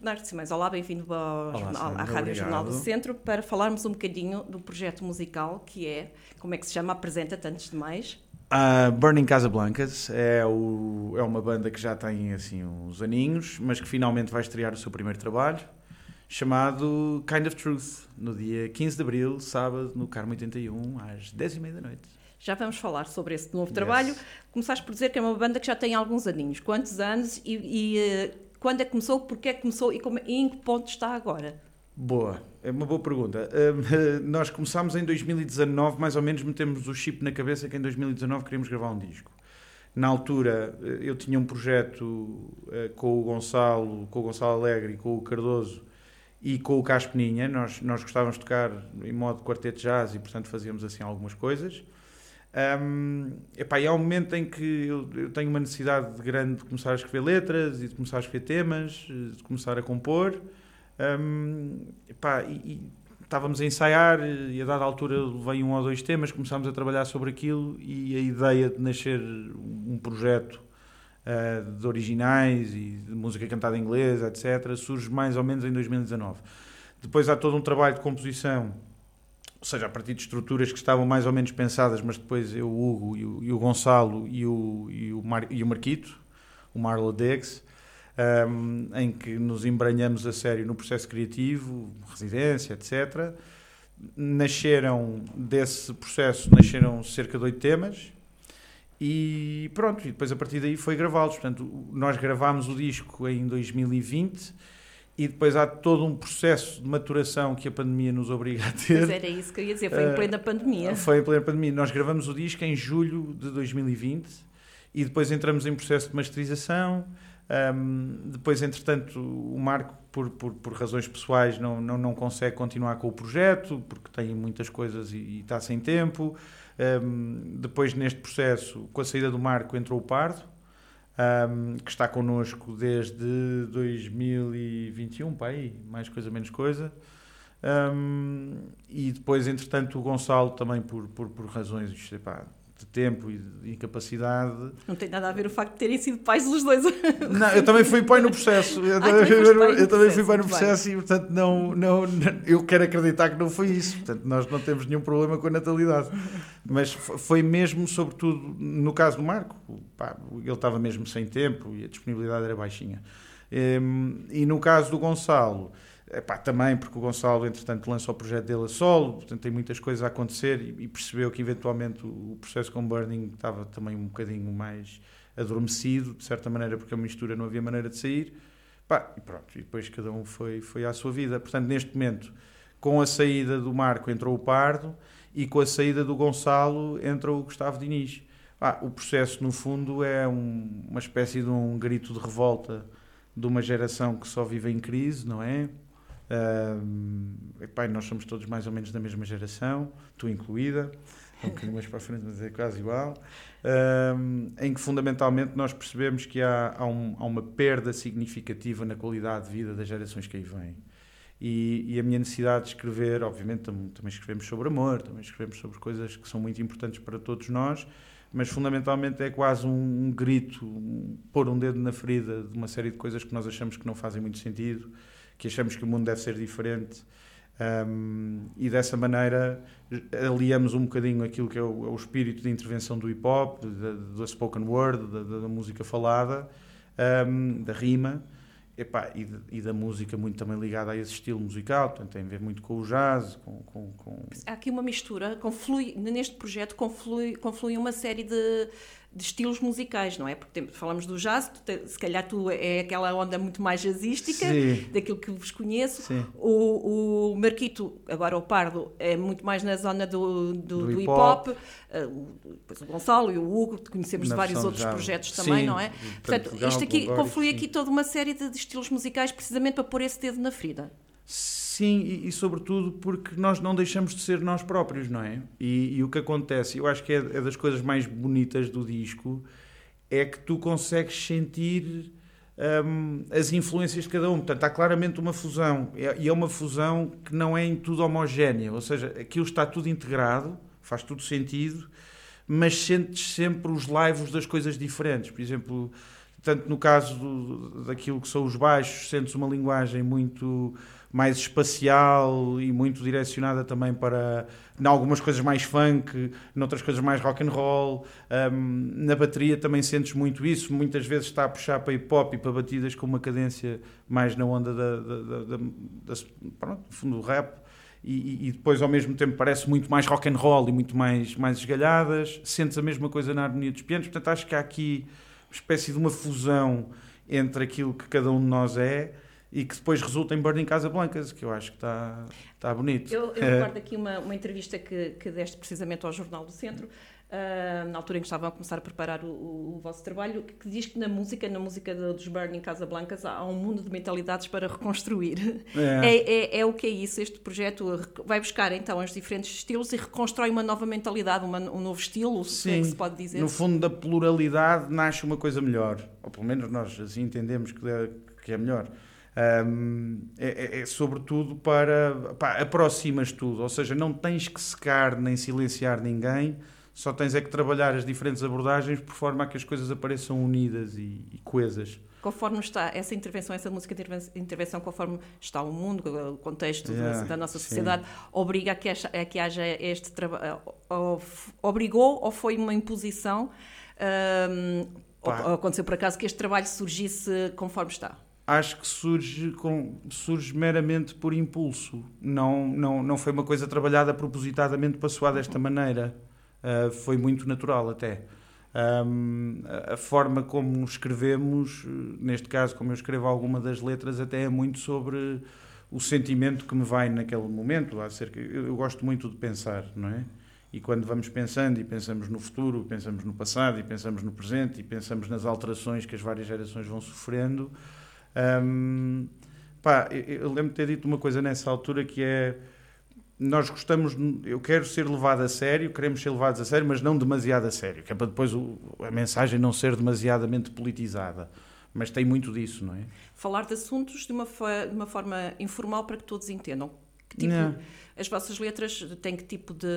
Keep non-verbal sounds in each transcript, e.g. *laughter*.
Bernardo Simões, olá, bem-vindo ao Olá, jornal- à Rádio Jornal do. Centro para falarmos um bocadinho do projeto musical que é, como é que se chama? Apresenta-te antes de mais. A Burning Casablancas é, o- é uma banda que já tem assim uns aninhos, mas que finalmente vai estrear o seu primeiro trabalho, chamado Kind of Truth, no dia 15 de abril, sábado, no Carmo 81, às 10h30 da noite. Já vamos falar sobre esse novo Yes. trabalho. Começaste por dizer que é uma banda que já tem alguns aninhos. Quantos anos e, e, eh, quando é que começou, porquê é que começou e, como- e em que ponto está agora? Boa, é uma boa pergunta. Hum, nós começámos em 2019, mais ou menos metemos o chip na cabeça que em 2019 queríamos gravar um disco. Na altura eh, eu tinha um projeto eh, com o Gonçalo, com o Gonçalo Alegre e com o Cardoso e com o Caspeninha. Nós, nós gostávamos de tocar em modo quarteto jazz e portanto fazíamos assim algumas coisas. Hum, epá, e há um momento em que eu, eu tenho uma necessidade grande de começar a escrever letras e de começar a escrever temas, eh, de começar a compor. Hum, epá, e, e estávamos a ensaiar e a dada altura levei um ou dois temas, começámos a trabalhar sobre aquilo e a ideia de nascer um projeto ah, de originais e de música cantada em inglês, etc., surge mais ou menos em 2019. Depois há todo um trabalho de composição, ou seja, a partir de estruturas que estavam mais ou menos pensadas, mas depois eu, o Hugo e o, e o Gonçalo e o, e, o Mar, e o Marquito, o Marlo Diggs, um, em que nos embranhamos a sério no processo criativo, residência, etc. Nasceram desse processo, nasceram cerca de oito temas e pronto, e depois a partir daí foi gravá-los. Portanto, nós gravámos o disco em 2020 e depois há todo um processo de maturação que a pandemia nos obriga a ter. Mas era isso que eu ia dizer, foi em Eh, plena pandemia. Foi em plena pandemia. Nós gravamos o disco em julho de 2020 e depois entramos em processo de masterização. Ahm, depois, entretanto, o Marco, por, por, por razões pessoais, não, não, não consegue continuar com o projeto porque tem muitas coisas e, e está sem tempo. Ahm, depois, neste processo, com a saída do Marco, entrou o Pardo, ahm, que está connosco desde 2021, pá, aí, mais coisa, menos coisa. Um, e depois, entretanto, o Gonçalo também por, por, por razões isto, pá, de tempo e de incapacidade. Não tem nada a ver o facto de terem sido pais os dois. *laughs* Não, eu também fui pai no processo. Eu, Ah, também eu também fui processo, pai no muito bem. processo e, portanto, não, não, não- eu quero acreditar que não foi isso. Portanto, nós não temos nenhum problema com a natalidade. Mas foi mesmo, sobretudo, no caso do Marco, pá, ele estava mesmo sem tempo e a disponibilidade era baixinha. Em, E no caso do Gonçalo, epá, também porque o Gonçalo, entretanto, lança o projeto dele a solo, portanto, tem muitas coisas a acontecer e, e percebeu que, eventualmente, o, o processo com Burning estava também um bocadinho mais adormecido, de certa maneira, porque a mistura não havia maneira de sair. Pá, e pronto, e depois cada um foi, foi à sua vida. Portanto, neste momento, com a saída do Marco entrou o Pardo e com a saída do Gonçalo entrou o Gustavo Diniz. O processo, no fundo, é um- uma espécie de um grito de revolta de uma geração que só vive em crise, não é? Ahm, epá, nós somos todos mais ou menos da mesma geração, tu incluída, um bocadinho mais para a frente, mas é quase igual, em que fundamentalmente nós percebemos que há, há, um- há uma perda significativa na qualidade de vida das gerações que aí vêm. E, e a minha necessidade de escrever, obviamente tam- também escrevemos sobre amor, também escrevemos sobre coisas que são muito importantes para todos nós, mas fundamentalmente é quase um, um grito, um- pôr um dedo na ferida de uma série de coisas que nós achamos que não fazem muito sentido, que achamos que o mundo deve ser diferente. Um, e dessa maneira aliamos um bocadinho aquilo que é o, é o espírito de intervenção do hip hop, da, spoken word, da- da música falada, um, da rima, epá, e, de- e da música muito também ligada a esse estilo musical, portanto tem a ver muito com o jazz, com, com, com- Há aqui uma mistura, conflui, neste projeto conflui, conflui uma série de, de estilos musicais, não é? Porque tem- falamos do jazz, tu se calhar tu é aquela onda muito mais jazzística, Sim. daquilo que vos conheço. Sim. O, o Marquito, agora o Pardo, é muito mais na zona do, do, Do do hip hip hop. hop. Uh, o- depois o Gonçalo e o Hugo, que conhecemos de vários outros já- projetos Sim, também, não é? tanto Portanto, isto aqui conflui sim. aqui toda uma série de, de estilos musicais precisamente para pôr esse dedo na ferida. Sim, e, e sobretudo porque nós não deixamos de ser nós próprios, não é? E, e o que acontece, eu acho que é, é das coisas mais bonitas do disco, é que tu consegues sentir hum, as influências de cada um. Portanto, há claramente uma fusão. É- E é uma fusão que não é em tudo homogénea. Ou seja, aquilo está tudo integrado, faz tudo sentido, mas sentes sempre os laivos das coisas diferentes. Por exemplo, tanto no caso do, daquilo que são os baixos, sentes uma linguagem muito mais espacial e muito direcionada também para em algumas coisas mais funk, noutras coisas mais rock and roll. Um, na bateria também sentes muito isso, muitas vezes está a puxar para hip hop e para batidas com uma cadência mais na onda da, da, da, da pronto, fundo do rap. E, e, depois ao mesmo tempo parece muito mais rock and roll e muito mais, mais esgalhadas. Sentes a mesma coisa na harmonia dos pianos, portanto acho que há aqui uma espécie de uma fusão entre aquilo que cada um de nós é e que depois resulta em Burning Casablancas, que eu acho que está, está bonito. Eu, eu *laughs* recordo aqui uma, uma entrevista que, que deste precisamente ao Jornal do Centro, uh, na altura em que estavam a começar a preparar o, o, o, vosso trabalho, que diz que na música, na música dos Burning Casablancas, há um mundo de mentalidades para reconstruir. É. É, é, é o que é isso, este projeto vai buscar então os diferentes estilos e reconstrói uma nova mentalidade, uma, um novo estilo, Sim, é que se pode dizer. No fundo da pluralidade nasce uma coisa melhor, ou pelo menos nós assim entendemos que é, que é melhor. Um, é, é, é, sobretudo para. Pá, aproximas tudo, ou seja, não tens que secar nem silenciar ninguém, só tens é que trabalhar as diferentes abordagens por forma a que as coisas apareçam unidas e, e coesas. Conforme está essa intervenção, essa música de intervenção, conforme está o mundo, o contexto yeah, da nossa sociedade, sim. obriga a que, haja, a que haja este trabalho. Obrigou ou foi uma imposição? Um, ou aconteceu por acaso que este trabalho surgisse conforme está? Acho que surge, com, surge meramente por impulso. Não, não, não foi uma coisa trabalhada propositadamente para soar desta maneira. Uh, foi muito natural até. Um, a forma como escrevemos, neste caso, como eu escrevo alguma das letras, até é muito sobre o sentimento que me vai naquele momento. Acerca, eu, eu gosto muito de pensar, não é? E quando vamos pensando e pensamos no futuro, pensamos no passado e pensamos no presente e pensamos nas alterações que as várias gerações vão sofrendo, um, pá, eu lembro de ter dito uma coisa nessa altura que é nós gostamos, eu quero ser levado a sério, queremos ser levados a sério, mas não demasiado a sério, que é para depois o, a mensagem não ser demasiadamente politizada. Mas tem muito disso, não é? Falar de assuntos de uma, de uma forma informal para que todos entendam. Que tipo, não as vossas letras têm que tipo de,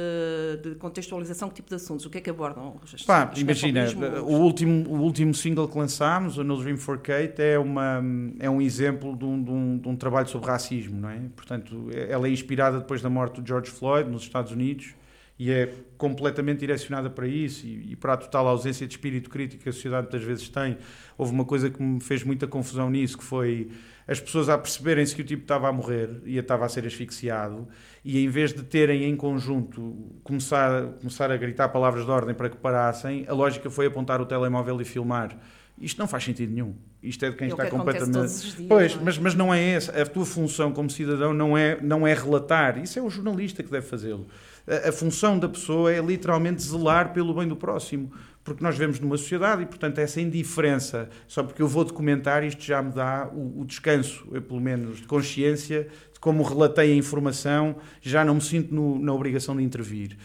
de, contextualização, que tipo de assuntos? O que é que abordam? Pá, imagina, o último, o último single que lançámos, o No Dream for Kate, é, uma, é um exemplo de um, de, um, de um trabalho sobre racismo, não é? Portanto, ela é inspirada depois da morte do George Floyd nos Estados Unidos e é completamente direcionada para isso e, e, para a total ausência de espírito crítico que a sociedade muitas vezes tem. Houve uma coisa que me fez muita confusão nisso, que foi as pessoas a perceberem-se que o tipo estava a morrer e estava a ser asfixiado e em vez de terem em conjunto começar, começar a gritar palavras de ordem para que parassem, a lógica foi apontar o telemóvel e filmar. Isto não faz sentido nenhum. Isto é de quem é está que completamente. Dias, pois, não é? mas, mas não é essa. A tua função como cidadão não é, não é relatar. Isso é o jornalista que deve fazê-lo. A, função da pessoa é literalmente zelar pelo bem do próximo porque nós vivemos numa sociedade e, portanto, essa indiferença, só porque eu vou documentar, isto já me dá o, o descanso, eu, pelo menos, de consciência, de como relatei a informação, já não me sinto no, na obrigação de intervir.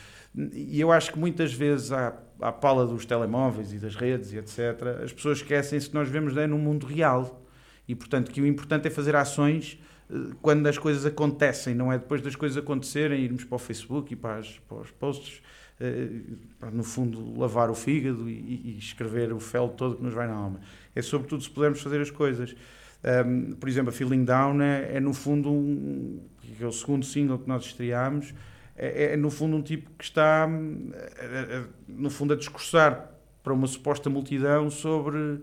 E eu acho que muitas vezes, à, à pala dos telemóveis e das redes e etc., as pessoas esquecem-se que nós vivemos é, num mundo real. E, portanto, que o importante é fazer ações quando as coisas acontecem, não é depois das coisas acontecerem, irmos para o Facebook e para, as, para os posts eh, no fundo, lavar o fígado e, e, escrever o fel todo que nos vai na alma. É sobretudo se pudermos fazer as coisas. Um, por exemplo, a Feeling Down é, é no fundo um, que é o segundo single que nós estreámos, é, é, no fundo um tipo que está eh, no fundo a discursar para uma suposta multidão sobre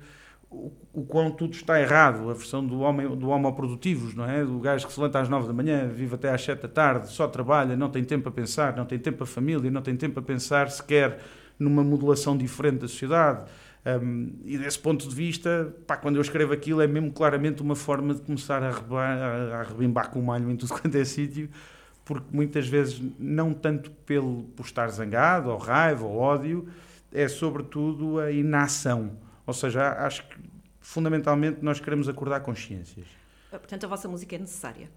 o, o quão tudo está errado, a versão do homem do homo produtivos, não é? Do gajo que se levanta às nove da manhã, vive até às sete da tarde, só trabalha, não tem tempo a pensar, não tem tempo a família, não tem tempo a pensar sequer numa modulação diferente da sociedade. Um, e desse ponto de vista, pá, quando eu escrevo aquilo, é mesmo claramente uma forma de começar a, rebar, a, a rebimbar com o malho em tudo *laughs* quanto é sítio, porque muitas vezes, não tanto pelo, por estar zangado, ou raiva, ou ódio, é sobretudo a inação ou seja, acho que fundamentalmente nós queremos acordar consciências. Ah, portanto, a vossa música é necessária?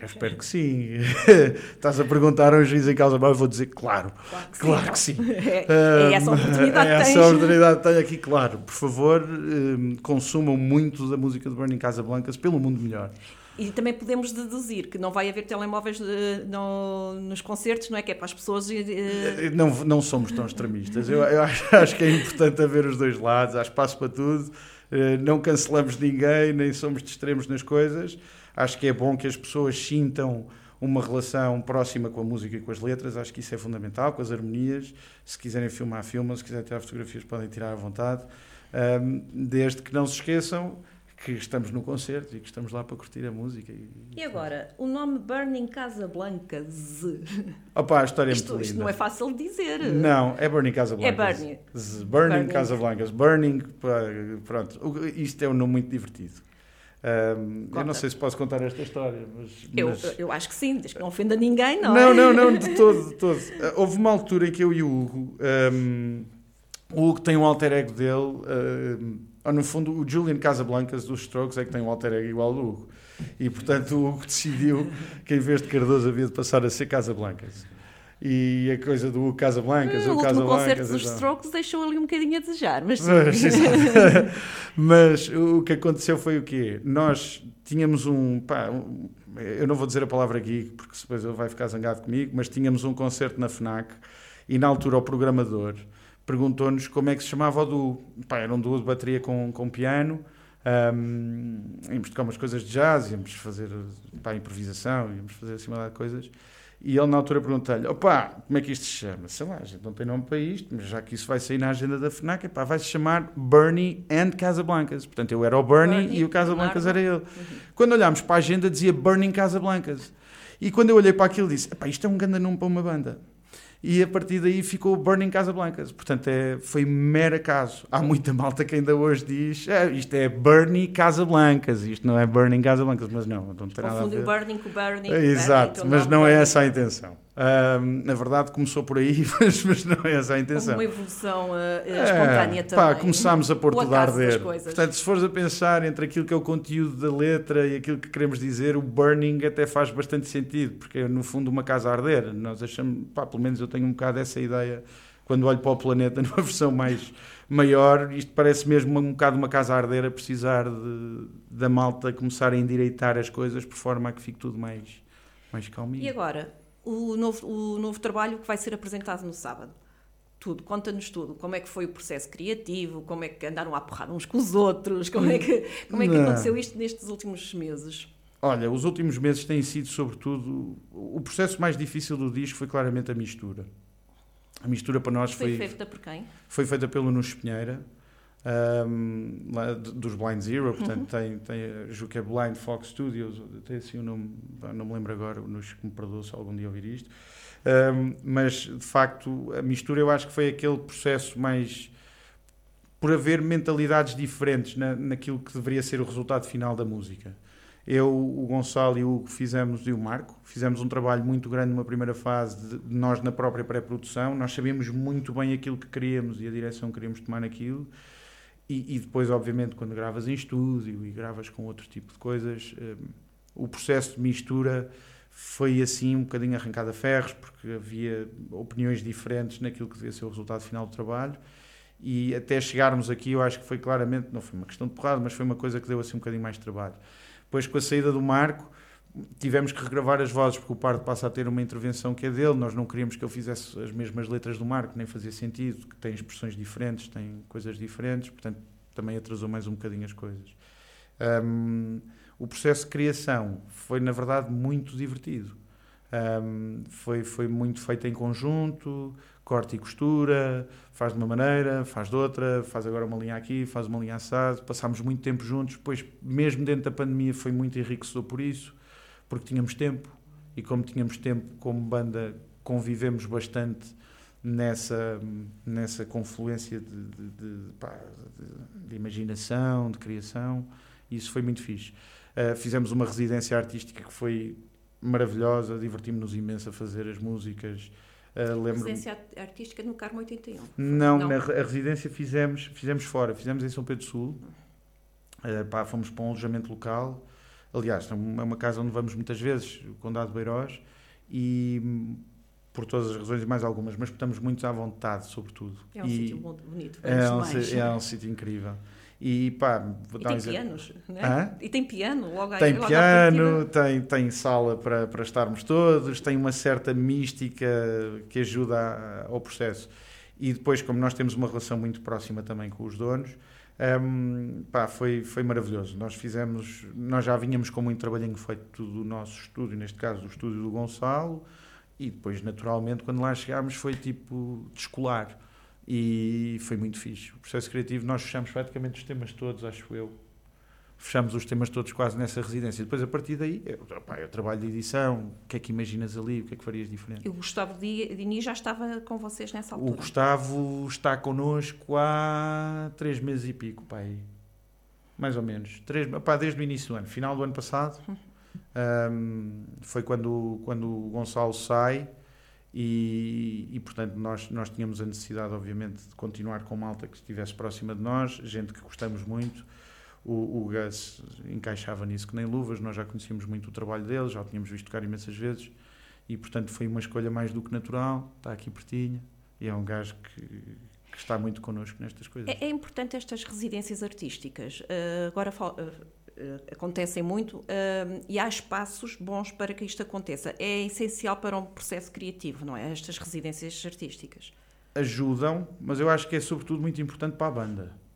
Eu espero que sim. *laughs* Estás a perguntar a um juiz em causa, mas eu vou dizer claro. Claro que sim. Claro que sim. *laughs* É, é essa oportunidade *laughs* é essa oportunidade que tenho aqui, claro. Por favor, hum, consumam muito da música de Burning Casablancas pelo mundo melhor. E também podemos deduzir que não vai haver telemóveis eh, no, nos concertos, não é? Que é para as pessoas. eh, Não, não somos tão extremistas. Eu, eu *laughs* acho, acho que é importante haver os dois lados, há espaço para tudo. Eh, Não cancelamos ninguém, nem somos de extremos nas coisas. Acho que é bom que as pessoas sintam uma relação próxima com a música e com as letras. Acho que isso é fundamental, com as harmonias. Se quiserem filmar, filmam. Se quiserem tirar fotografias, podem tirar à vontade. Ahm, desde que não se esqueçam que estamos no concerto e que estamos lá para curtir a música. E, E agora, o nome Burning Casablancas. Opa, a história é Isto, muito isto linda. não é fácil de dizer. Não, é Burning Casablancas. É Burning. Z- Burning, Burning. Casablancas. Burning, pronto. Isto é um nome muito divertido. Ahm, eu não sei se posso contar esta história, mas. Eu, mas- eu acho que sim, desde que não ofenda ninguém, não, não, é? não, não, *laughs* de todo, de todo. Ah, Houve uma altura em que eu e o Hugo. ahm, o Hugo tem um alter ego dele. ahm, ou no fundo, o Julian Casablancas dos Strokes é que tem um alter ego igual ao do Hugo. E portanto, o Hugo decidiu que em vez de Cardoso havia de passar a ser Casablancas. E a coisa do Hugo Casablancas, o o último Casablancas. concerto dos então. Strokes deixou ali um bocadinho a desejar, mas exato. *laughs* Mas o que aconteceu foi o quê? Nós tínhamos um, pá, um- Eu não vou dizer a palavra geek, porque depois ele vai ficar zangado comigo, mas tínhamos um concerto na FNAC e na altura o programador perguntou-nos como é que se chamava o duo. Pá, era um duo de bateria com, com piano. Um, íamos tocar umas coisas de jazz, íamos fazer pá, improvisação, íamos fazer assim uma de coisas. E ele na altura perguntou-lhe: opá, como é que isto se chama? Sei lá, a gente não tem nome para isto, mas já que isso vai sair na agenda da FNAC, epá, vai se chamar Bernie and Casablancas. Portanto, eu era o Bernie, Bernie, e o Casablancas era ele. Quando olhámos para a agenda, dizia Burning Casablancas. E quando eu olhei para aquilo, disse: isto é um grande nome para uma banda. E a partir daí ficou Burning Casablancas. Portanto, é, foi mero acaso. Há muita malta que ainda hoje diz: "É, isto é Bernie Casablancas, isto não é Burning Casablancas. Mas não, não tem nada a Confunde ver. o Burning com o Burning. Exato, Burning, mas então não é Burning. essa a intenção. Na verdade, começou por aí, *laughs* mas, mas não é essa a intenção. Uma evolução eh, eh, É, espontânea pá, também. começámos a pôr tudo a arder. Portanto, se fores a pensar entre aquilo que é o conteúdo da letra e aquilo que queremos dizer, o burning até faz bastante sentido, porque é no fundo uma casa a arder. Nós achamos, pá, pelo menos eu tenho um bocado essa ideia quando olho para o planeta *laughs* numa versão mais maior. Isto parece mesmo um bocado uma casa a arder a precisar de, da malta começar a endireitar as coisas por forma a que fique tudo mais, mais calminho. E agora, o novo, o novo trabalho que vai ser apresentado no sábado. Tudo, conta-nos tudo. Como é que foi o processo criativo, como é que andaram a porrar uns com os outros, como é que, como é que Não. aconteceu isto nestes últimos meses? Olha, os últimos meses têm sido, sobretudo, o processo mais difícil do disco foi claramente a mistura. A mistura para nós Foi, foi, feita por quem? foi feita pelo Nuno Pinheira, lá d- dos Blind Zero, portanto tem, tem a Ju que é Blind Fox Studios, tem assim o nome, pá, não me lembro agora, Nuno que me perdoa se algum dia ouvir isto, Ahm, mas de facto a mistura eu acho que foi aquele processo mais por haver mentalidades diferentes na, naquilo que deveria ser o resultado final da música. Eu, o Gonçalo e o Hugo fizemos, e o Marco, fizemos um trabalho muito grande numa primeira fase de nós na própria pré-produção. Nós sabíamos muito bem aquilo que queríamos e a direção que queríamos tomar naquilo. E, e depois, obviamente, quando gravas em estúdio e gravas com outro tipo de coisas, hum, o processo de mistura foi assim um bocadinho arrancado a ferros, porque havia opiniões diferentes naquilo que devia ser o resultado final do trabalho. E até chegarmos aqui, eu acho que foi claramente, não foi uma questão de porrada, mas foi uma coisa que deu assim um bocadinho mais de trabalho. Depois, com a saída do Marco, tivemos que regravar as vozes, porque o Pardo passa a ter uma intervenção que é dele. Nós não queríamos que ele fizesse as mesmas letras do Marco, nem fazia sentido, que tem expressões diferentes, tem coisas diferentes, portanto, também atrasou mais um bocadinho as coisas. Hum, o processo de criação foi, na verdade, muito divertido. Hum, foi, foi muito feito em conjunto, corte e costura, faz de uma maneira, faz de outra, faz agora uma linha aqui, faz uma linha assado. Passámos muito tempo juntos, depois, mesmo dentro da pandemia, foi muito enriquecedor por isso, porque tínhamos tempo e, como tínhamos tempo, como banda, convivemos bastante nessa, nessa confluência de, de, de, pá, de- imaginação, de criação, e isso foi muito fixe. Uh, fizemos uma residência artística que foi maravilhosa, divertimos-nos imenso a fazer as músicas. Uh, lembro Residência artística no Carmo 81. não, Não. Na, a residência fizemos, fizemos fora, fizemos em São Pedro Sul. Uh, pá, fomos para um alojamento local. Aliás, é uma casa onde vamos muitas vezes, o Condado de Beirós, e por todas as razões e mais algumas, mas estamos muito à vontade, sobretudo. É um e sítio bonito. É um, mais. é um sítio incrível. E pá, vou e dar tem um pianos, né? Hã? E tem piano, logo Tem logo piano, tem, tem sala para, para estarmos todos, tem uma certa mística que ajuda a, ao processo. E depois, como nós temos uma relação muito próxima também com os donos, um, pá, foi, foi maravilhoso. Nós fizemos, nós já vínhamos com muito trabalhinho feito do nosso estúdio, neste caso do estúdio do Gonçalo, e depois, naturalmente, quando lá chegámos, foi tipo descolar. E foi muito fixe. O processo criativo, nós fechamos praticamente os temas todos, acho eu. Fechamos os temas todos quase nessa residência. Depois, a partir daí, eu, pá, eu trabalho de edição, o que é que imaginas ali, o que é que farias diferente? E o Gustavo Dini já estava com vocês nessa altura? O Gustavo está connosco há três meses e pico, pai. Mais ou menos. Três, pá, desde o início do ano, final do ano passado. Uhum. Um, foi quando, quando o Gonçalo sai e, e, portanto nós, nós tínhamos a necessidade obviamente de continuar com malta que estivesse próxima de nós, gente que gostamos muito o, o Gus encaixava nisso que nem luvas, nós já conhecíamos muito o trabalho dele, já o tínhamos visto tocar imensas vezes e portanto foi uma escolha mais do que natural, está aqui pertinho e é um gajo que, que está muito connosco nestas coisas. É, é importante estas residências artísticas. Uh, agora uh, uh, acontecem muito e há espaços bons para que isto aconteça. É essencial para um processo criativo, não é? Estas residências artísticas. Ajudam, mas eu acho que é sobretudo muito importante para a banda.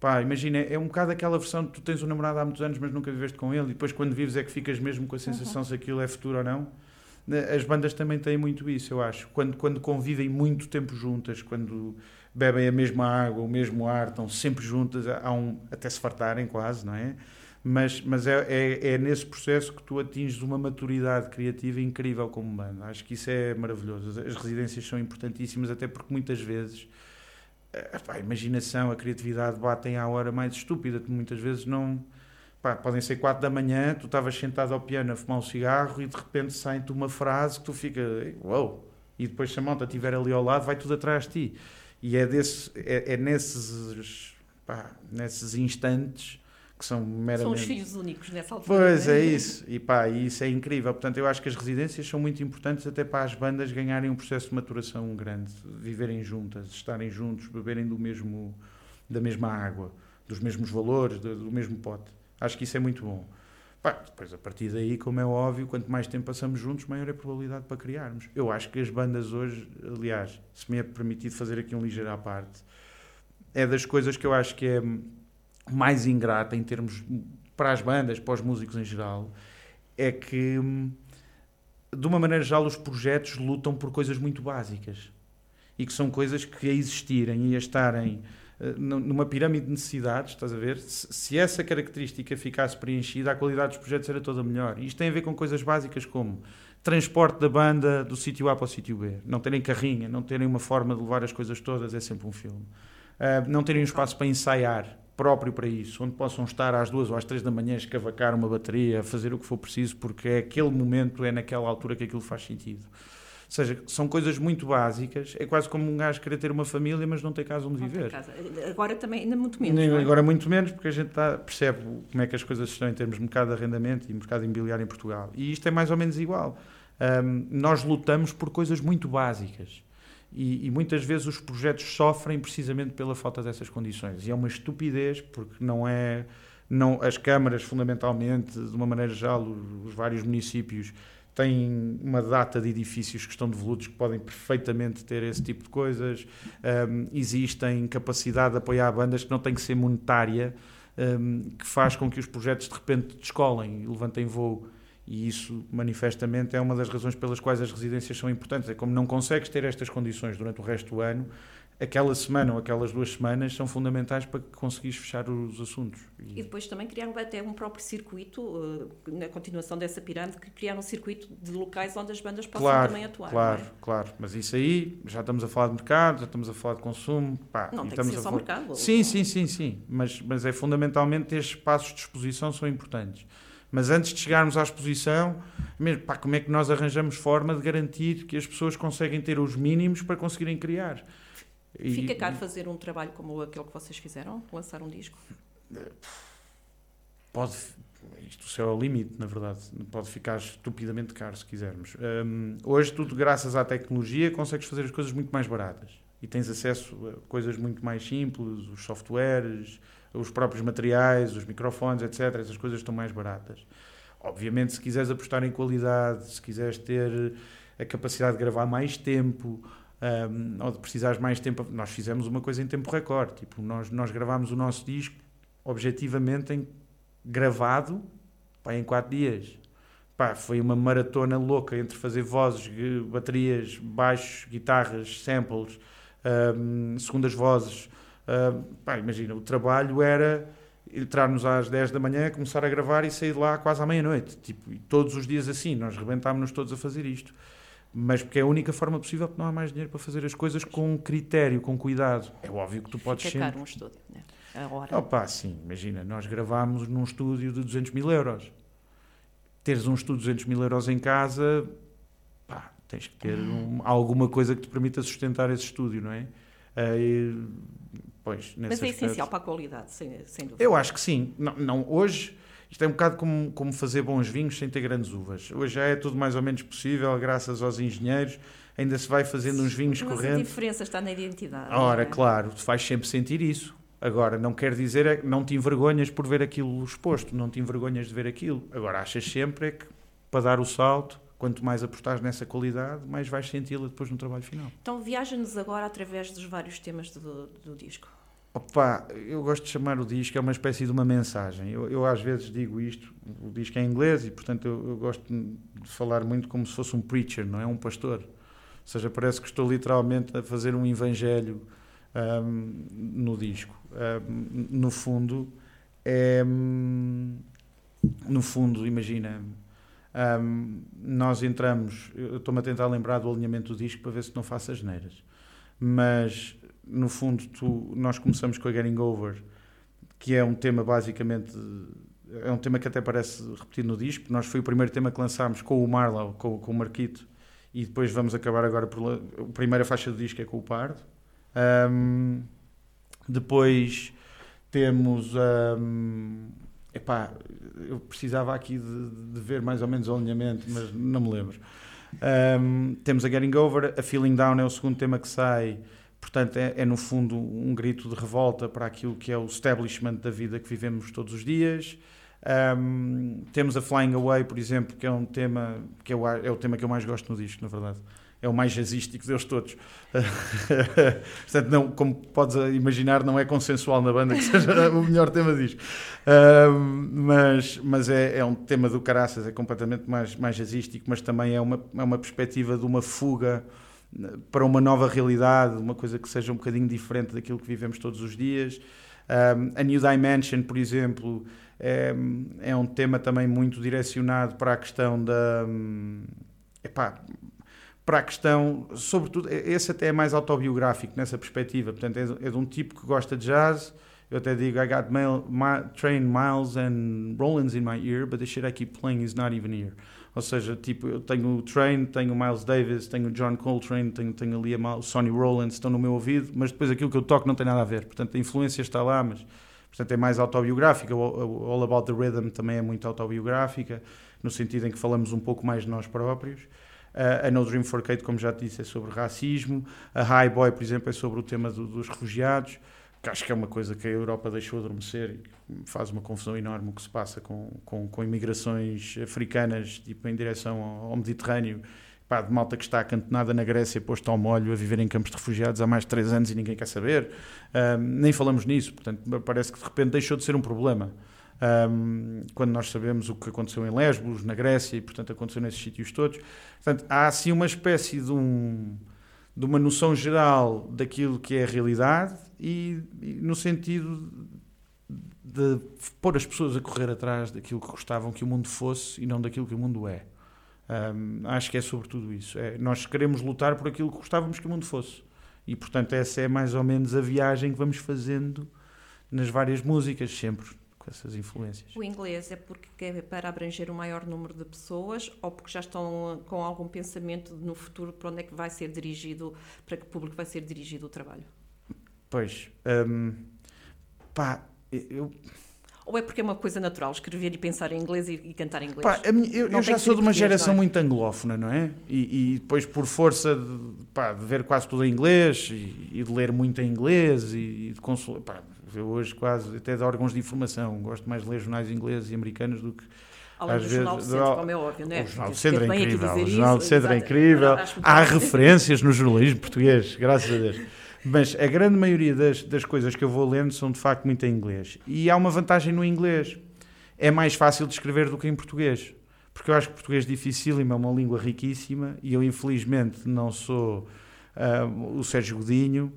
Pá, imagina, é um bocado aquela versão de tu tens um namorado há muitos anos, mas nunca viveste com ele, e depois quando vives é que ficas mesmo com a sensação uhum. se aquilo é futuro ou não. As bandas também têm muito isso, eu acho. Quando, quando convivem muito tempo juntas, quando bebem a mesma água, o mesmo ar, estão sempre juntas, há um, até se fartarem quase, não é? mas, mas é, é, é, nesse processo que tu atinges uma maturidade criativa incrível como banda. Acho que isso é maravilhoso. As residências são importantíssimas, até porque muitas vezes eh, a imaginação, a criatividade batem à hora mais estúpida. Tu muitas vezes não. Pá, podem ser quatro da manhã, tu estavas sentado ao piano a fumar um cigarro e de repente sai-te uma frase que tu fica. Uou! Wow! E depois, se a malta estiver ali ao lado, vai tudo atrás de ti. E é, desse, é, é nesses, pá, nesses instantes que são meramente... São os filhos únicos nessa altura. Pois, é? é isso. E pá, isso é incrível. Portanto, eu acho que as residências são muito importantes até para as bandas ganharem um processo de maturação grande, viverem juntas, estarem juntos, beberem do mesmo, da mesma água, dos mesmos valores, do, do mesmo pote. Acho que isso é muito bom. Pá, depois, a partir daí, como é óbvio, quanto mais tempo passamos juntos, maior é a probabilidade para criarmos. Eu acho que as bandas hoje, aliás, se me é permitido fazer aqui um ligeiro à parte, é das coisas que eu acho que é mais ingrata em termos para as bandas, para os músicos em geral, é que de uma maneira geral os projetos lutam por coisas muito básicas e que são coisas que a existirem e a estarem eh, numa pirâmide de necessidades, estás a ver? Se essa característica ficasse preenchida, a qualidade dos projetos era toda melhor. Isto tem a ver com coisas básicas como transporte da banda do sítio A para o sítio B, não terem carrinha, não terem uma forma de levar as coisas todas, é sempre um filme. Uh, não terem um espaço para ensaiar, próprio para isso, onde possam estar às duas ou às três da manhã a escavacar uma bateria, a fazer o que for preciso, porque é aquele momento, é naquela altura que aquilo faz sentido. Ou seja, são coisas muito básicas. É quase como um gajo querer ter uma família, mas não tem casa onde não viver. Agora também, ainda muito menos. É? Agora muito menos, porque a gente tá, percebe como é que as coisas estão em termos de mercado de arrendamento e mercado imobiliário em Portugal. E isto é mais ou menos igual. Um, nós lutamos por coisas muito básicas. E, e, muitas vezes os projetos sofrem precisamente pela falta dessas condições. E é uma estupidez, porque não é. Não, as câmaras, fundamentalmente, de uma maneira geral, os, os vários municípios têm uma data de edifícios que estão devolutos que podem perfeitamente ter esse tipo de coisas. Um, existem capacidade de apoiar bandas que não tem que ser monetária, um, que faz com que os projetos de repente descolem e levantem voo. E isso, manifestamente, é uma das razões pelas quais as residências são importantes. É como não consegues ter estas condições durante o resto do ano, aquela semana ou aquelas duas semanas são fundamentais para que conseguires fechar os assuntos. E, depois também criar até um próprio circuito, uh, na continuação dessa pirâmide, que criar um circuito de locais onde as bandas possam claro, também atuar. Claro, é? claro. Mas isso aí, já estamos a falar de mercado, já estamos a falar de consumo. Pá, não tem que ser só falar... mercado. Sim, sim, sim, sim. Mas, mas é fundamentalmente estes espaços de exposição são importantes. Mas antes de chegarmos à exposição, mesmo, pá, como é que nós arranjamos forma de garantir que as pessoas conseguem ter os mínimos para conseguirem criar? E, Fica caro fazer um trabalho como aquele que vocês fizeram, lançar um disco? Pode, isto o céu é o limite, na verdade. Pode ficar estupidamente caro se quisermos. Um, hoje, tudo graças à tecnologia, consegues fazer as coisas muito mais baratas. E tens acesso a coisas muito mais simples, os softwares, os próprios materiais, os microfones, etc. Essas coisas estão mais baratas. Obviamente, se quiseres apostar em qualidade, se quiseres ter a capacidade de gravar mais tempo, um, ou de precisares mais tempo, nós fizemos uma coisa em tempo recorde. Tipo, nós, nós gravámos o nosso disco objetivamente em, gravado pá, em 4 dias. Pá, foi uma maratona louca entre fazer vozes, baterias, baixos, guitarras, samples, um, segundas vozes. Um, pá, imagina, o trabalho era entrar-nos às 10 da manhã, começar a gravar e sair de lá quase à meia-noite. Tipo, todos os dias assim, nós rebentámos-nos todos a fazer isto mas porque é a única forma possível porque não há mais dinheiro para fazer as coisas com critério, com cuidado. É óbvio que tu podes Fica sempre... caro um estúdio, né? A hora. Opa, sim, imagina, nós gravámos num estúdio de 200 mil euros. Teres um estúdio de 200 mil euros em casa, pá, tens que ter um, alguma coisa que te permita sustentar esse estúdio, não é? Uh, pois, Mas é aspecto, essencial para a qualidade, sem, sem dúvida. Eu acho que sim. Não, não hoje isto é um bocado como, como fazer bons vinhos sem ter grandes uvas. Hoje já é tudo mais ou menos possível, graças aos engenheiros. Ainda se vai fazendo uns vinhos Mas correntes. a diferença está na identidade. Ora, é? claro, vais sempre sentir isso. Agora, não quer dizer é, não te envergonhas por ver aquilo exposto, não te envergonhas de ver aquilo. Agora, achas sempre é que para dar o salto, quanto mais apostares nessa qualidade, mais vais senti-la depois no trabalho final. Então, viaja-nos agora através dos vários temas do, do disco. Opa, eu gosto de chamar o disco, é uma espécie de uma mensagem. Eu, eu às vezes digo isto, o disco é em inglês e, portanto, eu, eu, gosto de falar muito como se fosse um preacher, não é? Um pastor. Ou seja, parece que estou literalmente a fazer um evangelho um, no disco. Um, no fundo, é. No fundo, imagina. Um, nós entramos, eu estou-me a tentar lembrar do alinhamento do disco para ver se não faço as neiras, mas no fundo, tu, nós começamos com a Getting Over, que é um tema basicamente. É um tema que até parece repetido no disco. Nós foi o primeiro tema que lançámos com o Marlow, com, com o Marquito, e depois vamos acabar agora por. A primeira faixa do disco é com o Pardo. Um, depois temos. Um, epá, eu precisava aqui de, de, ver mais ou menos o alinhamento, mas não me lembro. Um, temos a Getting Over, a Feeling Down é o segundo tema que sai. Portanto, é, é, no fundo um grito de revolta para aquilo que é o establishment da vida que vivemos todos os dias. Um, temos a Flying Away, por exemplo, que é um tema que eu, é o tema que eu mais gosto no disco, na verdade. É o mais jazzístico deles todos. *laughs* Portanto, não, como podes imaginar, não é consensual na banda que seja o melhor tema disco. Um, mas mas é, é, um tema do caraças, é completamente mais, mais jazzístico, mas também é uma, é uma perspectiva de uma fuga para uma nova realidade, uma coisa que seja um bocadinho diferente daquilo que vivemos todos os dias. Um, a New Dimension, por exemplo, é, é, um tema também muito direcionado para a questão da. Epá, para a questão, sobretudo, esse até é mais autobiográfico nessa perspectiva, portanto, é, é de um tipo que gosta de jazz. Eu até digo, I got mail, my, train miles and Rollins in my ear, but the shit I keep playing is not even here. Ou seja, tipo, eu tenho o Train, tenho o Miles Davis, tenho o John Coltrane, tenho, tenho ali a Sonny Rollins, estão no meu ouvido, mas depois aquilo que eu toco não tem nada a ver. Portanto, a influência está lá, mas portanto, é mais autobiográfica. O All About the Rhythm também é muito autobiográfica, no sentido em que falamos um pouco mais de nós próprios. Uh, a No Dream for Kate, como já te disse, é sobre racismo. A High Boy, por exemplo, é sobre o tema do, dos refugiados que acho que é uma coisa que a Europa deixou adormecer e faz uma confusão enorme o que se passa com, com, com imigrações africanas tipo, em direção ao, Mediterrâneo. Pá, de malta que está acantonada na Grécia, posto ao molho, a viver em campos de refugiados há mais de três anos e ninguém quer saber. Um, nem falamos nisso, portanto, parece que de repente deixou de ser um problema. Um, quando nós sabemos o que aconteceu em Lesbos, na Grécia, e portanto aconteceu nesses sítios todos. Portanto, há assim uma espécie de um de uma noção geral daquilo que é a realidade e, e, no sentido de pôr as pessoas a correr atrás daquilo que gostavam que o mundo fosse e não daquilo que o mundo é. Um, acho que é sobretudo isso. É, nós queremos lutar por aquilo que gostávamos que o mundo fosse. E, portanto, essa é mais ou menos a viagem que vamos fazendo nas várias músicas, sempre essas influências. O inglês é porque é para abranger o maior número de pessoas ou porque já estão com algum pensamento no futuro para onde é que vai ser dirigido, para que público vai ser dirigido o trabalho? Pois, hum, pá, eu... Ou é porque é uma coisa natural, escrever e pensar em inglês e, e cantar em inglês? Pá, minha, eu, eu já sou de uma geração muito anglófona, não é? E, e depois, por força de, pá, de, ver quase tudo em inglês e, e de ler muito em inglês e, de consultar. Eu hoje quase até de órgãos de informação. Gosto mais de ler jornais ingleses e americanos do que Além Às do Jornal do Centro, como é óbvio, não é? O Jornal do Centro é incrível. O Jornal do Centro é incrível. Há referências no jornalismo português, graças a Deus. Mas a grande maioria das, das coisas que eu vou lendo são de facto muito em inglês. E há uma vantagem no inglês. É mais fácil de escrever do que em português. Porque eu acho que português é difícil, é uma língua riquíssima e eu infelizmente não sou uh, o Sérgio Godinho.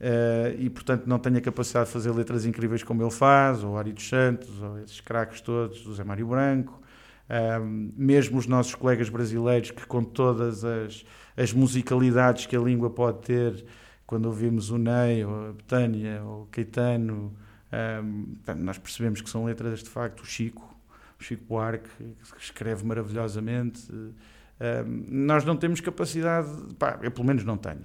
Uh, e portanto não tenho a capacidade de fazer letras incríveis como ele faz, ou Ari dos Santos, ou esses craques todos, o Zé Mário Branco, uh, mesmo os nossos colegas brasileiros que com todas as, as musicalidades que a língua pode ter, quando ouvimos o Ney, ou a Betânia, ou o Caetano, um, ehm, nós percebemos que são letras de facto o Chico, o Chico Buarque, que escreve maravilhosamente, nós não temos capacidade, pá, eu pelo menos não tenho.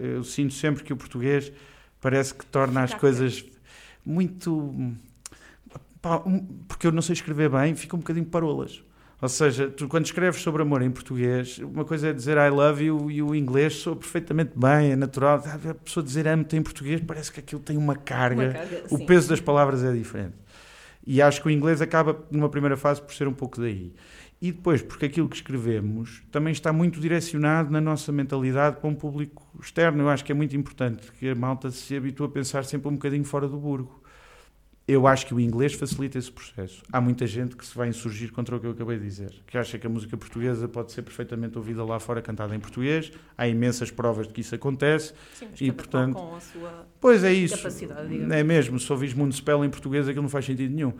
eu sinto sempre que o português parece que torna as coisas muito. Pá, porque eu não sei escrever bem, fica um bocadinho parolas. Ou seja, tu quando escreves sobre amor em português, uma coisa é dizer I love you e o inglês soa perfeitamente bem, é natural. A pessoa dizer amo-te em português parece que aquilo tem uma carga, uma carga o peso das palavras é diferente. E acho que o inglês acaba, numa primeira fase, por ser um pouco daí e depois porque aquilo que escrevemos também está muito direcionado na nossa mentalidade para um público externo. Eu acho que é muito importante que a malta se habitue a pensar sempre um bocadinho fora do burgo eu acho que o inglês facilita esse processo. Há muita gente que se vai insurgir contra o que eu acabei de dizer, que acha que a música portuguesa pode ser perfeitamente ouvida lá fora cantada em português. Há imensas provas de que isso acontece. Sim, mas e portanto, com a sua pois é isso. É mesmo, se ouvis Municipal em português, aquilo não faz sentido nenhum.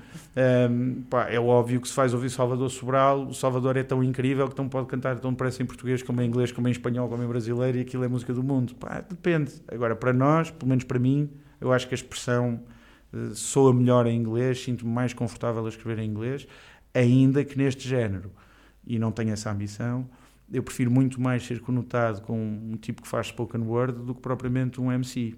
Um, pá, é óbvio que se faz ouvir Salvador Sobral, o Salvador é tão incrível que não pode cantar tão depressa em português como em inglês, como em espanhol, como em brasileiro, e aquilo é música do mundo. Pá, depende. Agora, para nós, pelo menos para mim, eu acho que a expressão soa melhor em inglês, sinto-me mais confortável a escrever em inglês, ainda que neste género, e não tenho essa ambição, eu prefiro muito mais ser conotado com um tipo que faz spoken word do que propriamente um MC.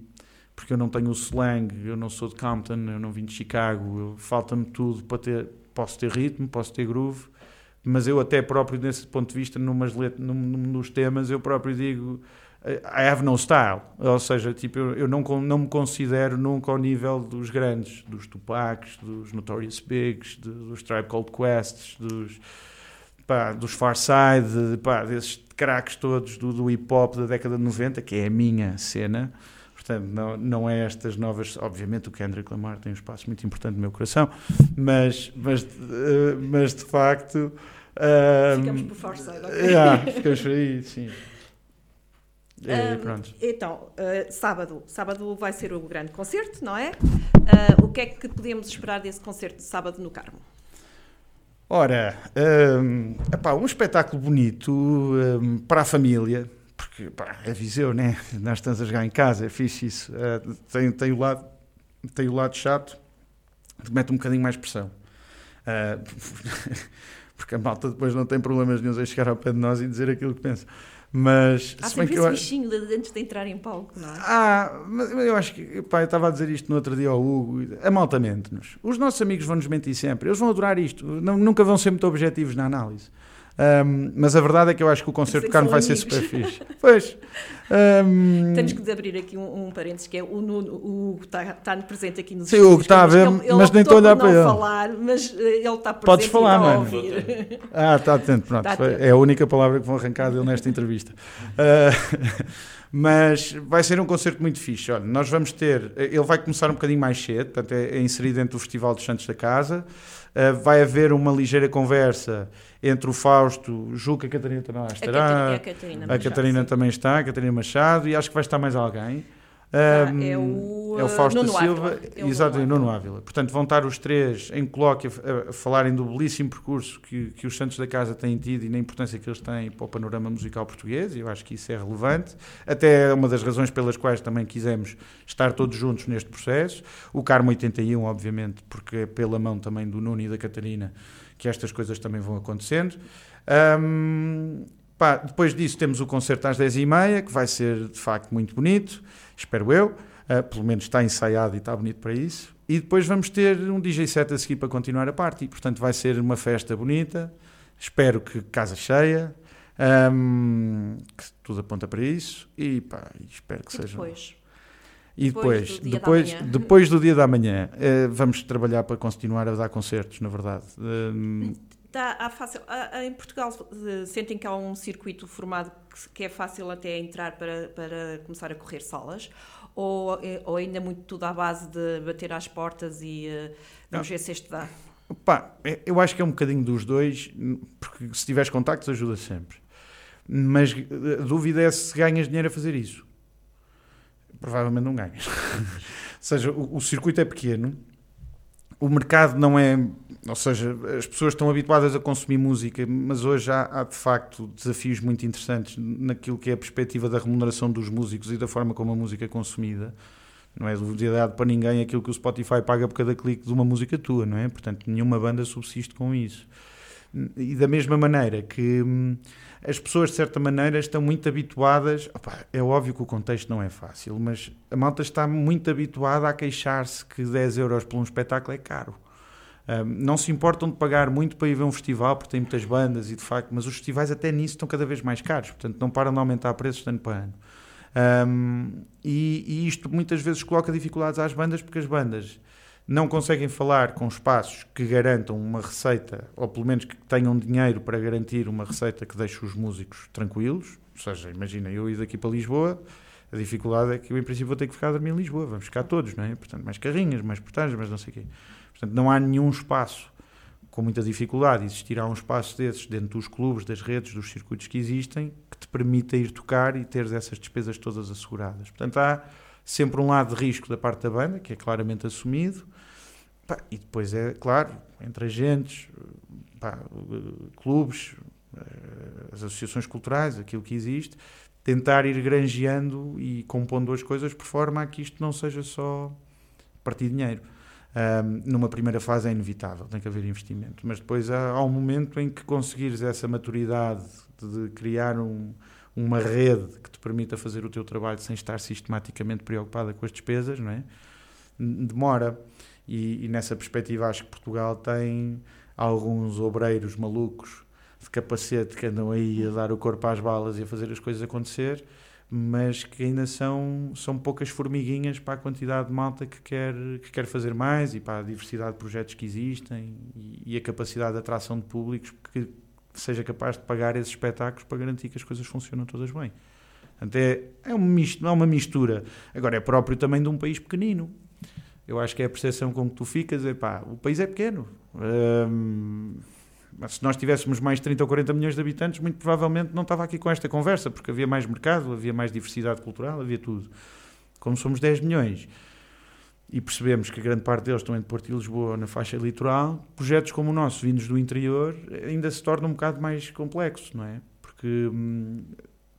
Porque eu não tenho o slang, eu não sou de Compton, eu não vim de Chicago, falta-me tudo para ter. Posso ter ritmo, posso ter groove, mas eu, até próprio, nesse ponto de vista, numas let, num, num dos temas, eu próprio digo I have no style, ou seja, tipo, eu, eu não, não me considero nunca ao nível dos grandes, dos Tupacs, dos Notorious Bigs, dos Tribe Called Quests, dos, pá, dos Far Side, pá, desses craques todos do, do hip hop da década de 90, que é a minha cena. Portanto, não, não é estas novas. Obviamente, o Kendrick Lamar tem um espaço muito importante no meu coração, mas, mas, uh, mas de facto. Uh, ficamos por Farside, ok? Yeah, ficamos por aí, sim. É, pronto. Então, uh, sábado. Sábado vai ser o grande concerto, não é? Uh, o que é que podemos esperar desse concerto de sábado no Carmo? Ora, um, epá, um espetáculo bonito um, para a família, porque pá, é Viseu, né? Nós estamos a jogar em casa, é fixe isso. Uh, tem, tem, o lado, tem o lado chato que mete um bocadinho mais pressão. *laughs* Porque a malta depois não tem problemas nenhum em chegar ao pé de nós e dizer aquilo que pensa. Mas, Há sempre esse eu... bichinho antes de entrar em palco, não é? Ah, mas eu acho que, pá, eu estava a dizer isto no outro dia ao Hugo, a malta mente-nos. Os nossos amigos vão nos mentir sempre, eles vão adorar isto, não, nunca vão ser muito objetivos na análise. Um, mas a verdade é que eu acho que o concerto de carne vai ser super fixe. *laughs* Pois. Um... Temos que abrir aqui um, um parênteses, que é o Nuno, o Hugo está, está presente aqui nos Sim, o Hugo está a ver, ele, mas nem estou a olhar para ele. falar, mas eh, ele está presente Podes falar, mano. Ouvir. *laughs* Ah, está atento, pronto. Está atento. É a única palavra que vão arrancar dele nesta entrevista. Uh, *laughs* mas vai ser um concerto muito fixe. Olha, nós vamos ter, ele vai começar um bocadinho mais cedo, portanto é, é inserido dentro do Festival dos Santos da Casa. Uh, vai haver uma ligeira conversa entre o Fausto, que a Catarina também lá estará. A Catarina, a Catarina, a Catarina também está, a Catarina Machado, e acho que vai estar mais alguém. Ah, um, é, o, é o Fausto Nuno Silva, é exato, Nuno, Nuno Ávila. Portanto, vão estar os três em colóquio a, a falarem do belíssimo percurso que, que os Santos da Casa têm tido e na importância que eles têm para o panorama musical português, e eu acho que isso é relevante. Até é uma das razões pelas quais também quisemos estar todos juntos neste processo. O Carmo 81, obviamente, porque é pela mão também do Nuno e da Catarina que estas coisas também vão acontecendo. Um, pá, depois disso temos o concerto às 10h30, que vai ser de facto muito bonito, espero eu. Uh, pelo menos está ensaiado e está bonito para isso. e depois vamos ter um DJ set a seguir para continuar a party. Portanto, vai ser uma festa bonita. Espero que casa cheia. Um, que tudo aponta para isso. E pá, espero que e seja. Depois? E depois, Depois do dia depois, depois do dia da manhã, eh, vamos trabalhar para continuar a dar concertos, na verdade. Um, Dá- há fácil, em Portugal eh, sentem que há um circuito formado que, é fácil até entrar para, para começar a correr salas? Ou, eh, ou ainda muito tudo à base de bater às portas e eh, vamos ver se este dá? Pá, é- eu acho que é um bocadinho dos dois, porque se tiveres contactos ajuda sempre. Mas a dúvida é se ganhas dinheiro a fazer isso. Provavelmente não ganhas. *laughs* Ou seja, o, o circuito é pequeno, o mercado não é. Ou seja, as pessoas estão habituadas a consumir música, mas hoje há, há de facto desafios muito interessantes naquilo que é a perspectiva da remuneração dos músicos e da forma como a música é consumida. Não é duvidade para ninguém aquilo que o Spotify paga por cada clique de uma música tua, não é? Portanto, nenhuma banda subsiste com isso. E da mesma maneira que hum, as pessoas, de certa maneira, estão muito habituadas. opá, é óbvio que o contexto não é fácil, mas a malta está muito habituada a queixar-se que 10 euros por um espetáculo é caro. Hum, não se importam de pagar muito para ir ver um festival, porque tem muitas bandas e de facto, mas os festivais até nisso estão cada vez mais caros, portanto não param de aumentar preços de ano para ano. Um, e, e isto muitas vezes coloca dificuldades às bandas, porque as bandas não conseguem falar com espaços que garantam uma receita, ou pelo menos que tenham dinheiro para garantir uma receita que deixe os músicos tranquilos. Ou seja, imagina, eu ir daqui para Lisboa, a dificuldade é que eu, em princípio, vou ter que ficar a dormir em Lisboa. Vamos ficar todos, não é? Portanto, mais carrinhas, mais portagens, mais não sei o quê. Portanto, não há nenhum espaço com muita dificuldade. Existirá um espaço desses dentro dos clubes, das redes, dos circuitos que existem, que te permita ir tocar e teres essas despesas todas asseguradas. Portanto, há sempre um lado de risco da parte da banda, que é claramente assumido, Pá, e depois é, claro, entre agentes, pá, clubes, eh, as associações culturais, aquilo que existe, tentar ir granjeando e compondo as coisas por forma a que isto não seja só partir dinheiro. Ahm, numa primeira fase é inevitável, tem que haver investimento, mas depois há, há um momento em que conseguires essa maturidade de, de criar um, uma rede que te permita fazer o teu trabalho sem estar sistematicamente preocupada com as despesas, não é? Demora. E, e nessa perspectiva acho que Portugal tem alguns obreiros malucos de capacete que andam aí a dar o corpo às balas e a fazer as coisas acontecer, mas que ainda são, são poucas formiguinhas para a quantidade de malta que quer, que quer fazer mais e para a diversidade de projetos que existem e, e a capacidade de atração de públicos que seja capaz de pagar esses espetáculos para garantir que as coisas funcionam todas bem. Portanto, é, é, um misto, é uma mistura. Agora, é próprio também de um país pequenino. Eu acho que é a percepção com que tu ficas, é pá, o país é pequeno. Hum, mas se nós tivéssemos mais 30 ou 40 milhões de habitantes, muito provavelmente não estava aqui com esta conversa, porque havia mais mercado, havia mais diversidade cultural, havia tudo. Como somos 10 milhões e percebemos que grande parte deles estão entre Porto e Lisboa, na faixa litoral, projetos como o nosso, vindos do interior, ainda se torna um bocado mais complexo, não é? Porque, hum,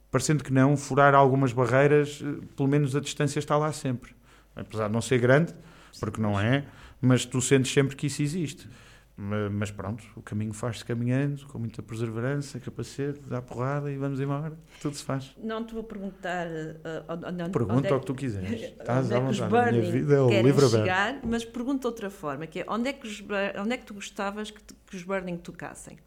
parecendo que não, furar algumas barreiras, pelo menos a distância está lá sempre. Apesar de não ser grande, porque não é, mas tu sentes sempre que isso existe. Mas pronto, o caminho faz-se caminhando, com muita perseverança, capacete, dá porrada e vamos embora. Tudo se faz. Não te vou perguntar. Uh, onde, Pergunta onde é o que tu quiseres. *laughs* Estás à é que os vontade. A minha vida é o livro aberto. chegar, mas pergunta de outra forma, que é onde é que, os, onde é que tu gostavas que, que os Burning tocassem?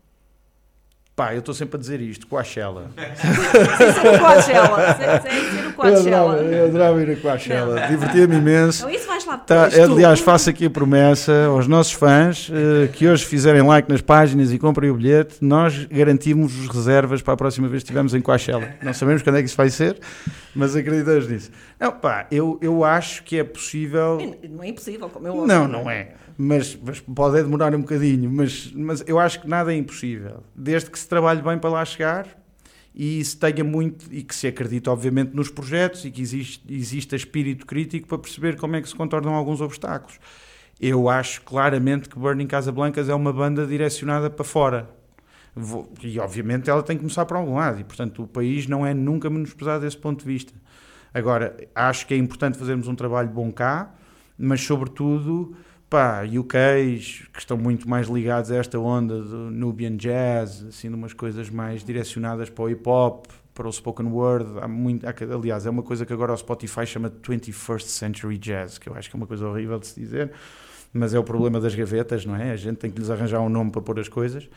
Pá, eu estou sempre a dizer isto, Coachella. *laughs* Sem ser o Coachella. sem, ser o Coachella. adorava, eu adorava ir a Coachella. Divertia-me imenso. Então isso vais lá Tá, tu. aliás, faço aqui a promessa aos nossos fãs eh, que hoje fizerem like nas páginas e comprem o bilhete, nós garantimos reservas para a próxima vez que estivermos em Coachella. Não sabemos quando é que isso vai ser, mas acreditamos nisso. Não, pá, eu, eu acho que é possível. Não é impossível, como eu Não, não é. Mas, mas pode demorar um bocadinho. Mas, mas eu acho que nada é impossível. Desde que se trabalhe bem para lá chegar e se tenha muito e que se acredite, obviamente, nos projetos e que existe, exista espírito crítico para perceber como é que se contornam alguns obstáculos. Eu acho claramente que Burning Casablancas é uma banda direcionada para fora. E obviamente ela tem que começar por algum lado, e portanto o país não é nunca menos pesado desse ponto de vista. Agora, acho que é importante fazermos um trabalho bom cá, mas sobretudo, pá, UKs que estão muito mais ligados a esta onda do Nubian Jazz, assim, de umas coisas mais direcionadas para o hip hop, para o spoken word. Há muito, há, aliás, é uma coisa que agora o Spotify chama de 21st Century Jazz, que eu acho que é uma coisa horrível de se dizer, mas é o problema das gavetas, não é? A gente tem que lhes arranjar um nome para pôr as coisas.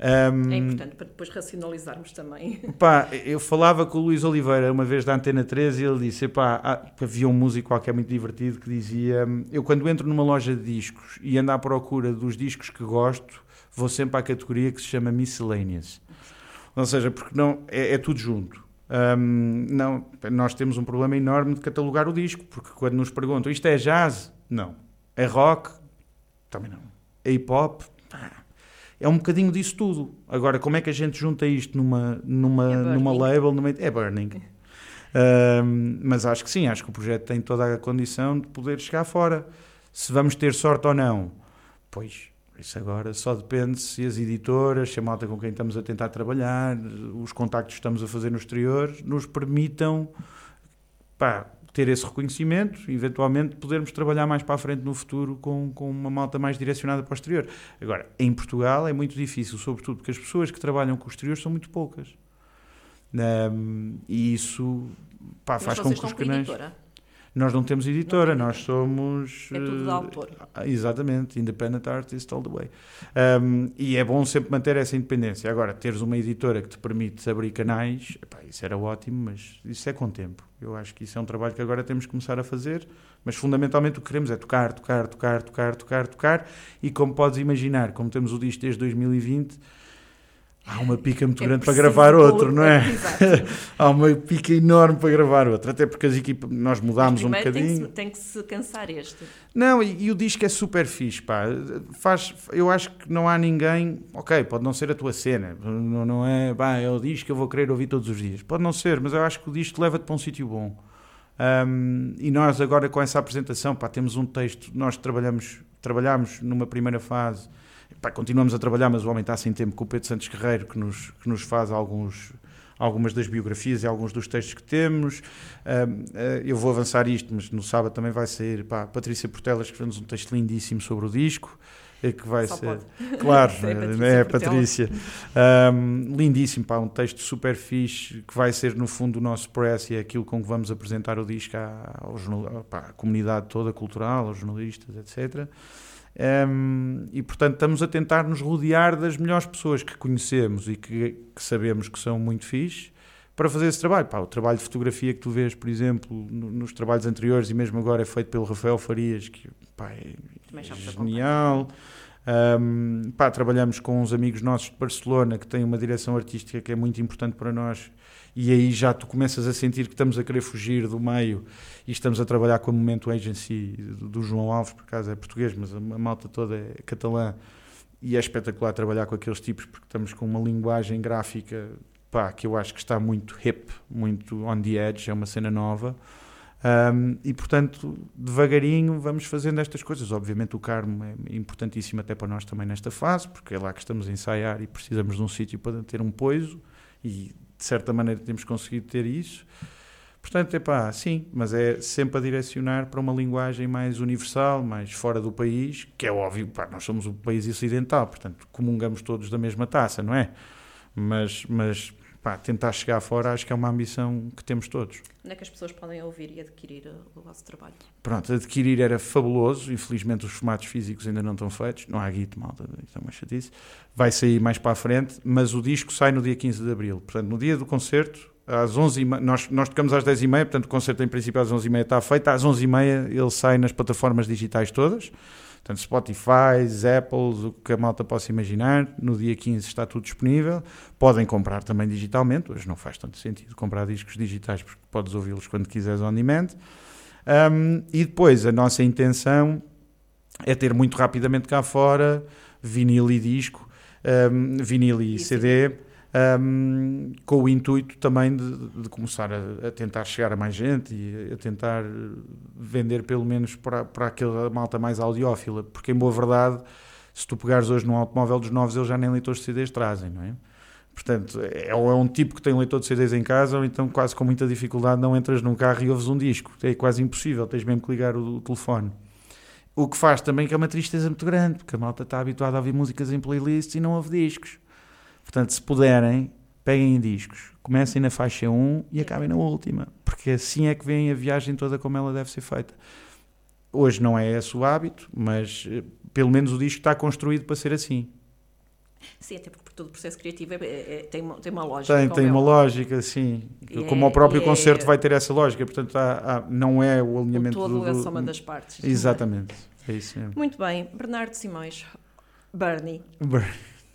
Um, é importante para depois racionalizarmos também. *laughs* Pá, eu falava com o Luís Oliveira uma vez da Antena 13 e ele disse: pá, havia um músico qualquer muito divertido que dizia: Eu, quando entro numa loja de discos e ando à procura dos discos que gosto, vou sempre à categoria que se chama Miscellaneous. Ou seja, porque não, é, é tudo junto. Um, não, nós temos um problema enorme de catalogar o disco, porque quando nos perguntam isto é jazz? Não. É rock? Também não. É hip hop? É um bocadinho disso tudo. Agora, como é que a gente junta isto numa, numa, é numa label? Numa, é burning. uh, mas acho que sim, acho que o projeto tem toda a condição de poder chegar fora. Se vamos ter sorte ou não, pois isso agora só depende se as editoras, se a malta com quem estamos a tentar trabalhar, os contactos que estamos a fazer no exterior, nos permitam pá, ter esse reconhecimento eventualmente podermos trabalhar mais para a frente no futuro com, com uma malta mais direcionada para o exterior. Agora, em Portugal é muito difícil, sobretudo porque as pessoas que trabalham com o exterior são muito poucas. Um, e isso pá, faz com que os canais. Nós não temos editora, não nós somos. É tudo de autor. Uh, exatamente, independent artist all the way. Um, e é bom sempre manter essa independência. Agora, teres uma editora que te permite abrir canais, epá, isso era ótimo, mas isso é com tempo. Eu acho que isso é um trabalho que agora temos que começar a fazer, mas fundamentalmente o que queremos é tocar, tocar, tocar, tocar, tocar, tocar. E como podes imaginar, como temos o disco desde 2020 há uma pica muito é grande para gravar outro, não é? *laughs* há uma pica enorme para gravar outro, até porque as equipas, nós mudámos um bocadinho. Tem que, se, tem que se cansar este. Não, e, e, o disco é super fixe, pá. Faz, eu acho que não há ninguém, ok, pode não ser a tua cena, não, não é, pá, é o disco que eu vou querer ouvir todos os dias. Pode não ser, mas eu acho que o disco leva-te para um sítio bom. Um, e nós agora com essa apresentação, pá, temos um texto, nós trabalhamos, trabalhamos numa primeira fase Pá, continuamos a trabalhar, mas o homem está sem tempo com o Pedro Santos Guerreiro, que nos, que nos faz alguns, algumas das biografias e alguns dos textos que temos. Uh, eu vou avançar isto, mas no sábado também vai sair pá, Patrícia Portela escreveu-nos um texto lindíssimo sobre o disco. Eh, que vai Só ser. Pode. *laughs* Claro, é, Patrícia. Um, lindíssimo, pá, um texto super fixe que vai ser no fundo o nosso press e é aquilo com que vamos apresentar o disco à, ao, pá, à comunidade toda cultural, aos jornalistas, etc. Um, e portanto estamos a tentar nos rodear das melhores pessoas que conhecemos e que, que sabemos que são muito fixe para fazer esse trabalho. Pá, o trabalho de fotografia que tu vês, por exemplo, no, nos trabalhos anteriores e mesmo agora é feito pelo Rafael Farias, que pá, é genial. Um, pá, trabalhamos com uns amigos nossos de Barcelona que têm uma direção artística que é muito importante para nós e aí já tu começas a sentir que estamos a querer fugir do meio e estamos a trabalhar com a Momento Agency do João Alves, por acaso é português, mas a malta toda é catalã e é espetacular trabalhar com aqueles tipos porque estamos com uma linguagem gráfica pá, que eu acho que está muito hip, muito on the edge, é uma cena nova. Um, e portanto, devagarinho vamos fazendo estas coisas. Obviamente, o Carmo é importantíssimo até para nós também nesta fase, porque é lá que estamos a ensaiar e precisamos de um sítio para ter um poiso. E de certa maneira temos conseguido ter isso. Portanto, é pá, sim, mas é sempre a direcionar para uma linguagem mais universal, mais fora do país, que é óbvio, pá, nós somos um país ocidental, portanto, comungamos todos da mesma taça, não é? Mas, mas pá, tentar chegar fora acho que é uma ambição que temos todos. Onde é que as pessoas podem ouvir e adquirir o vosso trabalho? Pronto, adquirir era fabuloso, infelizmente os formatos físicos ainda não estão feitos, não há guito, malta, isso é uma chatice. Vai sair mais para a frente, mas o disco sai no dia 15 de Abril, portanto no dia do concerto, às 11 nós, nós tocamos às 10h30, portanto o concerto em princípio às 11h30 está feito, às 11h30 ele sai nas plataformas digitais todas, Portanto, Spotify, Apple, o que a malta possa imaginar. No dia 15 está tudo disponível. Podem comprar também digitalmente. Hoje não faz tanto sentido comprar discos digitais porque podes ouvi-los quando quiseres on demand. Um, e depois, a nossa intenção é ter muito rapidamente cá fora vinil e disco, um, vinil e, e CD um, com o intuito também de, de começar a, a, tentar chegar a mais gente e a tentar vender pelo menos para, para aquela malta mais audiófila, porque em boa verdade, se tu pegares hoje num automóvel dos novos, eles já nem leitores de CDs trazem, não é? Portanto, é, é um tipo que tem um leitor de CDs em casa, ou então quase com muita dificuldade não entras num carro e ouves um disco. É quase impossível, tens mesmo que ligar o, o telefone. O que faz também que é uma tristeza muito grande, porque a malta está habituada a ouvir músicas em playlists e não ouve discos. Portanto, se puderem, peguem em discos, comecem na faixa 1 e acabem na última, porque assim é que vem a viagem toda como ela deve ser feita. Hoje não é esse o hábito, mas eh, pelo menos o disco está construído para ser assim. Sim, até porque todo o processo criativo é, é, é, tem, uma, tem uma lógica. Tem, tem é uma o- lógica, sim. E Como é- o próprio é- concerto vai ter essa lógica, portanto há- há- não é o O alinhamento todo do, é a do- soma das partes. Exatamente, é isso mesmo. Muito bem, Bernardo Simões, Bernie,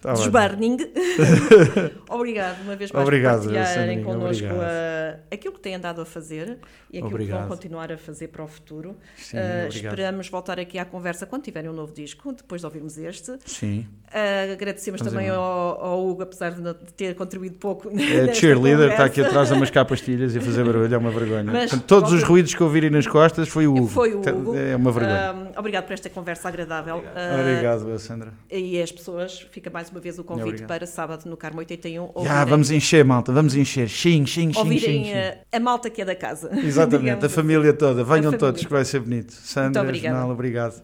Tá. Burning. *laughs* Obrigado uma vez mais Obrigado, por partilharem connosco obrigado. a- aquilo que têm andado a fazer e aquilo que Obrigado. vão continuar a fazer para o futuro. Sim, Uh, esperamos voltar aqui à conversa quando tiverem um novo disco, depois de ouvirmos este. Sim. Uh, agradecemos também ao, ao Hugo, apesar de, não- de ter contribuído pouco. *laughs* É cheerleader, está aqui atrás a mascar pastilhas e a fazer barulho, é uma vergonha. Mas, Portanto, todos os ruídos que ouvirem nas costas foi o Hugo. Foi o Hugo. É uma vergonha. Um, obrigado por esta conversa agradável. Uh, Obrigado, Sandra. E as pessoas, fica mais uma vez o convite Obrigado. para sábado no Carmo 81. Já, ouvirem- vamos encher, malta, vamos encher. Xing, xing, xing, ouvirem xing. xing. uh, a malta que é da casa. *laughs* Exatamente, a assim. família toda. Venham todos que vai ser bonito. Sandra, obrigada. Jornal, obrigado.